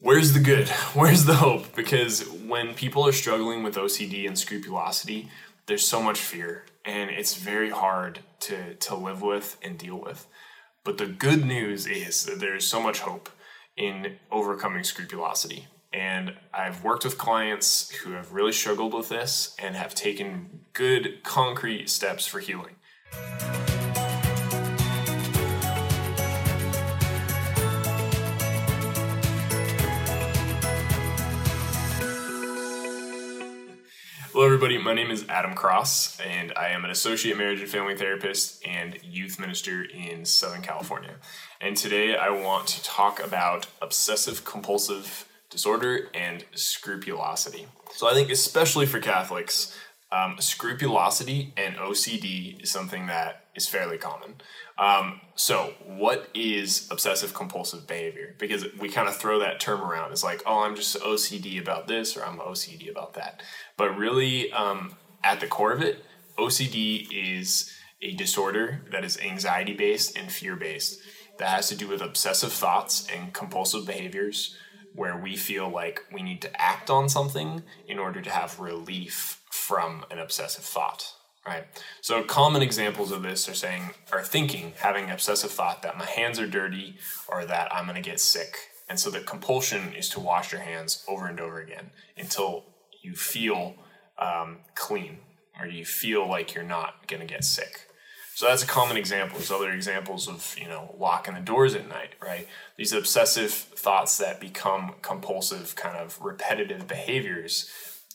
Where's the good? Where's the hope? Because when people are struggling with OCD and scrupulosity, there's so much fear and it's very hard to, to live with and deal with. But the good news is that there's so much hope in overcoming scrupulosity. And I've worked with clients who have really struggled with this and have taken good, concrete steps for healing. Hello, everybody. My name is Adam Cross, and I am an associate marriage and family therapist and youth minister in Southern California. And today I want to talk about obsessive compulsive disorder and scrupulosity. So, I think, especially for Catholics, um, scrupulosity and OCD is something that is fairly common. Um, so, what is obsessive compulsive behavior? Because we kind of throw that term around. It's like, oh, I'm just OCD about this or I'm OCD about that. But really, um, at the core of it, OCD is a disorder that is anxiety based and fear based that has to do with obsessive thoughts and compulsive behaviors where we feel like we need to act on something in order to have relief from an obsessive thought right? So common examples of this are saying are thinking, having obsessive thought that my hands are dirty or that I'm going to get sick. And so the compulsion is to wash your hands over and over again until you feel um, clean or you feel like you're not going to get sick. So that's a common example. There's other examples of, you know, locking the doors at night, right? These obsessive thoughts that become compulsive, kind of repetitive behaviors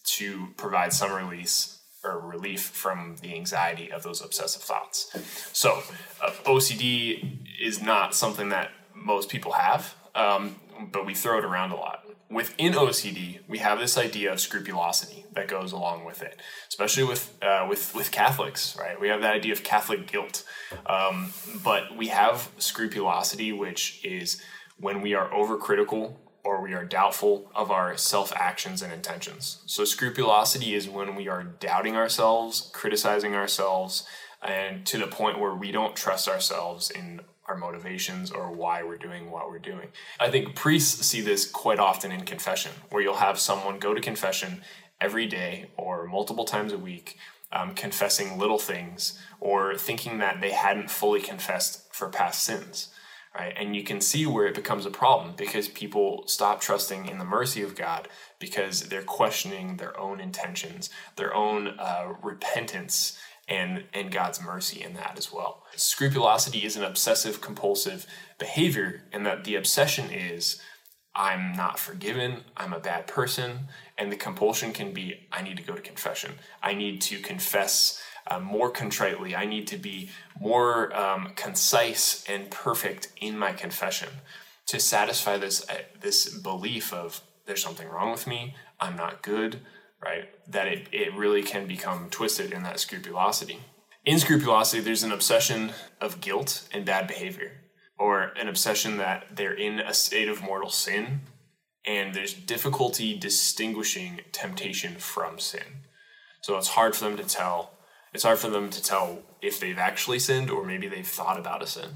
to provide some release or relief from the anxiety of those obsessive thoughts. So, uh, OCD is not something that most people have, um, but we throw it around a lot. Within OCD, we have this idea of scrupulosity that goes along with it, especially with uh, with with Catholics, right? We have that idea of Catholic guilt, um, but we have scrupulosity, which is when we are overcritical or we are doubtful of our self actions and intentions. So, scrupulosity is when we are doubting ourselves, criticizing ourselves, and to the point where we don't trust ourselves in our motivations or why we're doing what we're doing. I think priests see this quite often in confession, where you'll have someone go to confession every day or multiple times a week. Um, confessing little things or thinking that they hadn't fully confessed for past sins right? And you can see where it becomes a problem because people stop trusting in the mercy of God because they're questioning their own intentions, their own uh, repentance, and and God's mercy in that as well. Scrupulosity is an obsessive compulsive behavior, and that the obsession is I'm not forgiven, I'm a bad person, and the compulsion can be I need to go to confession. I need to confess uh, more contritely. I need to be more um, concise and perfect in my confession to satisfy this uh, this belief of there's something wrong with me. I'm not good, right? That it, it really can become twisted in that scrupulosity. In scrupulosity, there's an obsession of guilt and bad behavior, or an obsession that they're in a state of mortal sin and there's difficulty distinguishing temptation from sin. So it's hard for them to tell it's hard for them to tell if they've actually sinned or maybe they've thought about a sin,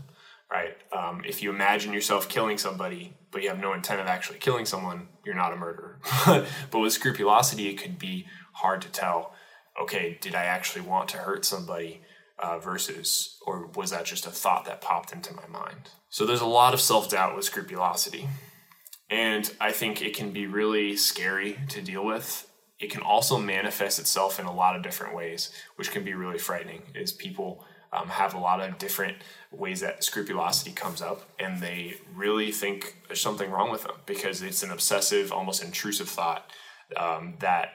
right? Um, if you imagine yourself killing somebody, but you have no intent of actually killing someone, you're not a murderer. but with scrupulosity, it could be hard to tell okay, did I actually want to hurt somebody? Uh, versus, or was that just a thought that popped into my mind? So there's a lot of self doubt with scrupulosity. And I think it can be really scary to deal with it can also manifest itself in a lot of different ways, which can be really frightening. Is people um, have a lot of different ways that scrupulosity comes up, and they really think there's something wrong with them because it's an obsessive, almost intrusive thought um, that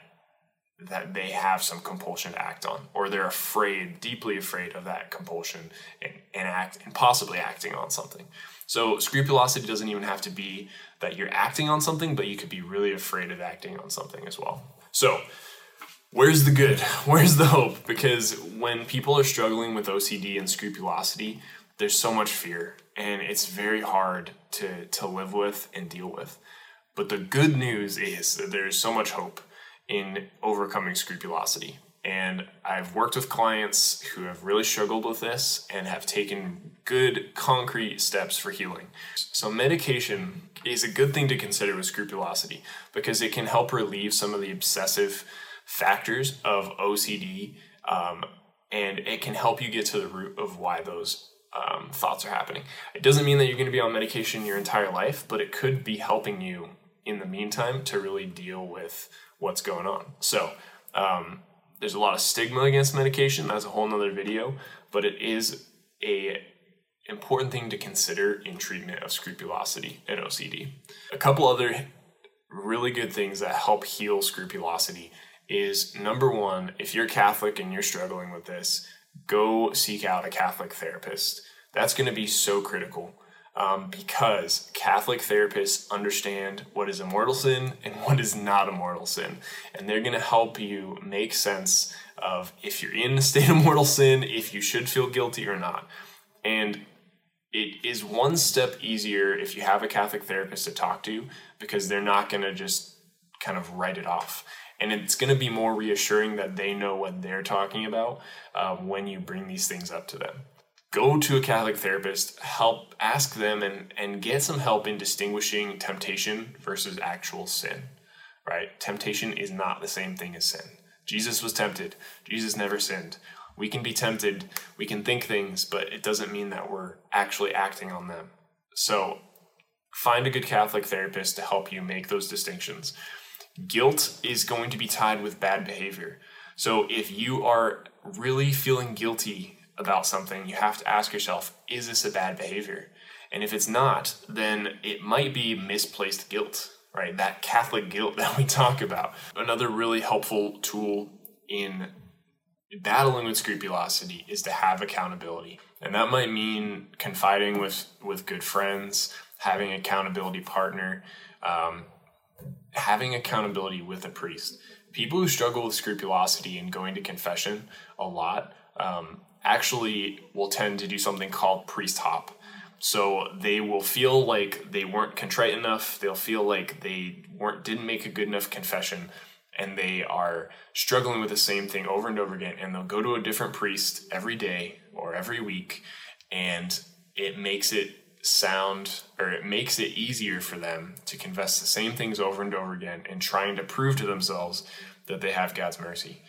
that they have some compulsion to act on, or they're afraid, deeply afraid of that compulsion and, and act and possibly acting on something. So scrupulosity doesn't even have to be that you're acting on something, but you could be really afraid of acting on something as well. So, where's the good? Where's the hope? Because when people are struggling with OCD and scrupulosity, there's so much fear and it's very hard to, to live with and deal with. But the good news is that there's so much hope in overcoming scrupulosity. And I've worked with clients who have really struggled with this and have taken good concrete steps for healing. So, medication is a good thing to consider with scrupulosity because it can help relieve some of the obsessive factors of OCD um, and it can help you get to the root of why those um, thoughts are happening. It doesn't mean that you're going to be on medication your entire life, but it could be helping you in the meantime to really deal with what's going on. So, um, there's a lot of stigma against medication. That's a whole nother video, but it is a important thing to consider in treatment of scrupulosity and OCD. A couple other really good things that help heal scrupulosity is number one, if you're Catholic and you're struggling with this, go seek out a Catholic therapist. That's going to be so critical um, because Catholic therapists understand what is a mortal sin and what is not a mortal sin. And they're going to help you make sense of if you're in a state of mortal sin, if you should feel guilty or not. And it is one step easier if you have a Catholic therapist to talk to because they're not going to just kind of write it off. And it's going to be more reassuring that they know what they're talking about uh, when you bring these things up to them go to a Catholic therapist, help ask them and, and get some help in distinguishing temptation versus actual sin. Right? Temptation is not the same thing as sin. Jesus was tempted. Jesus never sinned. We can be tempted, we can think things, but it doesn't mean that we're actually acting on them. So find a good Catholic therapist to help you make those distinctions. Guilt is going to be tied with bad behavior. So if you are really feeling guilty about something, you have to ask yourself, is this a bad behavior? And if it's not, then it might be misplaced guilt, right? That Catholic guilt that we talk about. Another really helpful tool in battling with scrupulosity is to have accountability. And that might mean confiding with, with good friends, having accountability partner, um, having accountability with a priest. People who struggle with scrupulosity and going to confession a lot um, actually will tend to do something called priest hop. So they will feel like they weren't contrite enough. They'll feel like they weren't didn't make a good enough confession, and they are struggling with the same thing over and over again. And they'll go to a different priest every day or every week, and it makes it sound or it makes it easier for them to confess the same things over and over again and trying to prove to themselves that they have God's mercy.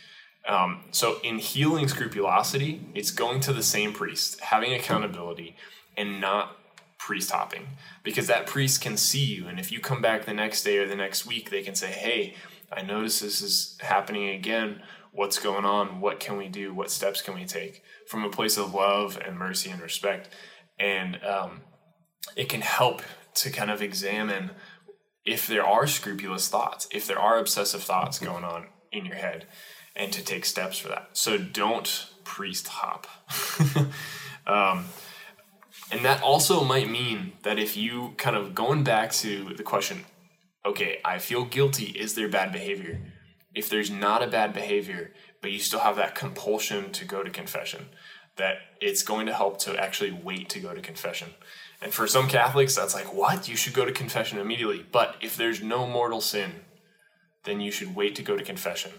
Um, so in healing scrupulosity, it's going to the same priest, having accountability, and not priest hopping. Because that priest can see you and if you come back the next day or the next week they can say hey i notice this is happening again. What's going on? What can we do? What steps can we take? From a place of love and mercy and respect. And um, it can help to kind of examine if there are scrupulous thoughts if there are obsessive thoughts going on in your head and to take steps for that. So don't priest hop. um, and that also might mean that if you kind of going back to the question, okay, I feel guilty, is there bad behavior? If there's not a bad behavior, but you still have that compulsion to go to confession, that it's going to help to actually wait to go to confession. And for some Catholics, that's like, what? You should go to confession immediately. But if there's no mortal sin, then you should wait to go to confession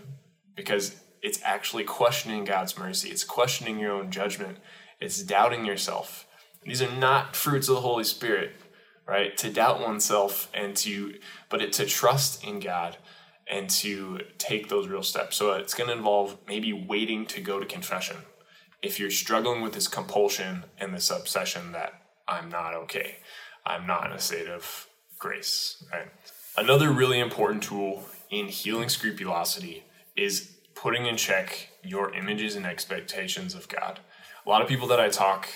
because it's actually questioning God's mercy. It's questioning your own judgment. It's doubting yourself. These are not fruits of the Holy Spirit, right? To doubt oneself and to, but it, to trust in God and to take those real steps. So it's going to involve maybe waiting to go to confession. If you're struggling with this compulsion and this obsession that I'm not okay, I'm not in a state of grace, right? Another really important tool in healing scrupulosity is putting in check your images and expectations of God. A lot of people that I talk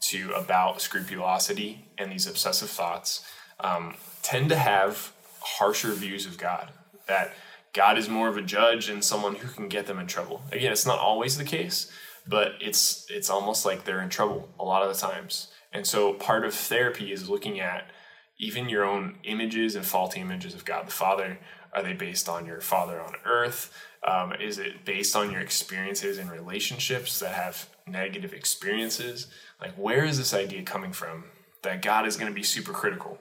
to about scrupulosity and these obsessive thoughts um, tend to have harsher views of God. That God is more of a judge and someone who can get them in trouble. Again, it's not always the case, but it's it's almost like they're in trouble a lot of the times. And so part of therapy is looking at even your own images and faulty images of God the Father. Are they based on your father on earth? Um, is it based on your experiences in relationships that have negative experiences? Like, where is this idea coming from that God is going to be super critical?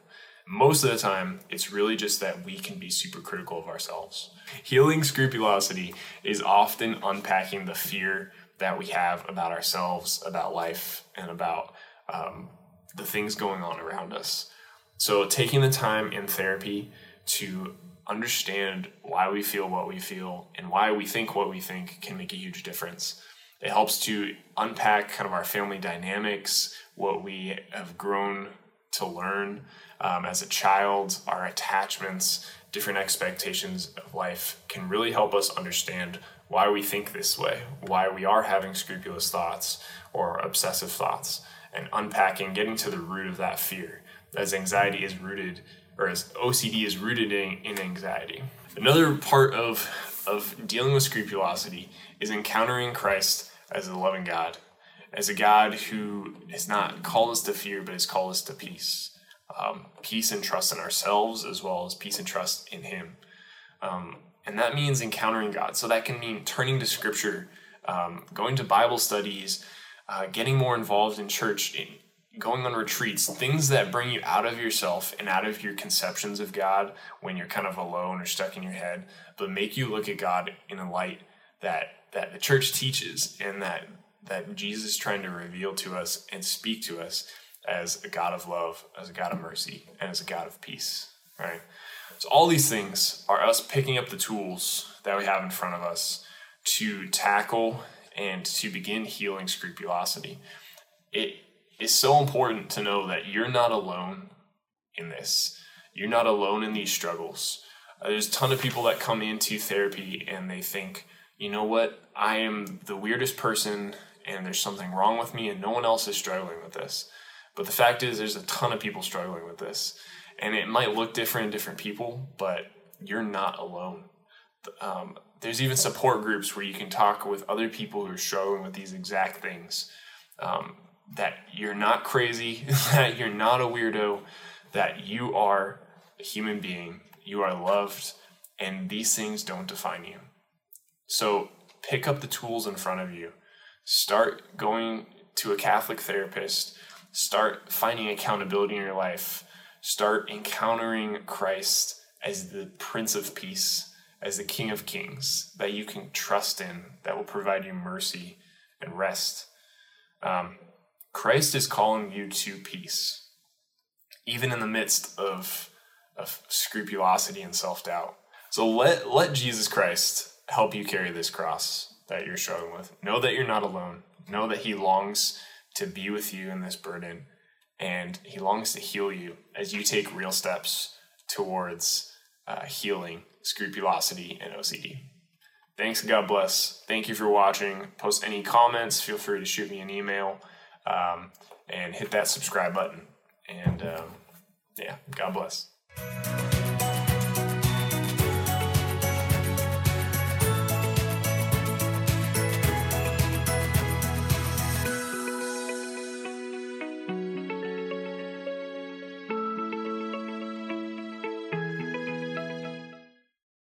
Most of the time, it's really just that we can be super critical of ourselves. Healing scrupulosity is often unpacking the fear that we have about ourselves, about life, and about um, the things going on around us. So, taking the time in therapy to understand why we feel what we feel and why we think what we think can make a huge difference. It helps to unpack kind of our family dynamics, what we have grown to learn um, as a child, our attachments, different expectations of life can really help us understand why we think this way, why we are having scrupulous thoughts or obsessive thoughts, and unpacking, getting to the root of that fear. As anxiety is rooted, or as OCD is rooted in, in anxiety. Another part of, of dealing with scrupulosity is encountering Christ as a loving God, as a God who has not called us to fear, but has called us to peace. Um, peace and trust in ourselves, as well as peace and trust in Him. Um, and that means encountering God. So that can mean turning to Scripture, um, going to Bible studies, uh, getting more involved in church, going on retreats, things that bring you out of yourself and out of your conceptions of God when you're kind of alone or stuck in your head, but make you look at God in a light that that the church teaches and that that Jesus is trying to reveal to us and speak to us as a God of love, as a God of mercy, and as a God of peace. Right? So all these things are us picking up the tools that we have in front of us to tackle and to begin healing scrupulosity. It is so important to know that you're not alone in this. You're not alone in these struggles. Uh, there's a ton of people that come into therapy and they think, you know what, I am the weirdest person and there's something wrong with me and no one else is struggling with this. But the fact is, there's a ton of people struggling with this. And it might look different in different people, but you're not alone. Um, there's even support groups where you can talk with other people who are struggling with these exact things. Um, that you're not crazy, that you're not a weirdo, that you are a human being, you are loved, and these things don't define you. So pick up the tools in front of you. Start going to a Catholic therapist. Start finding accountability in your life. Start encountering Christ as the Prince of Peace, as the King of Kings that you can trust in, that will provide you mercy and rest. Um, Christ is calling you to peace, even in the midst of, of scrupulosity and self doubt. So let, let Jesus Christ help you carry this cross that you're struggling with. Know that you're not alone. Know that He longs to be with you in this burden, and He longs to heal you as you take real steps towards uh, healing scrupulosity and OCD. Thanks, God bless. Thank you for watching. Post any comments. Feel free to shoot me an email um, and hit that subscribe button. And um, yeah, God bless.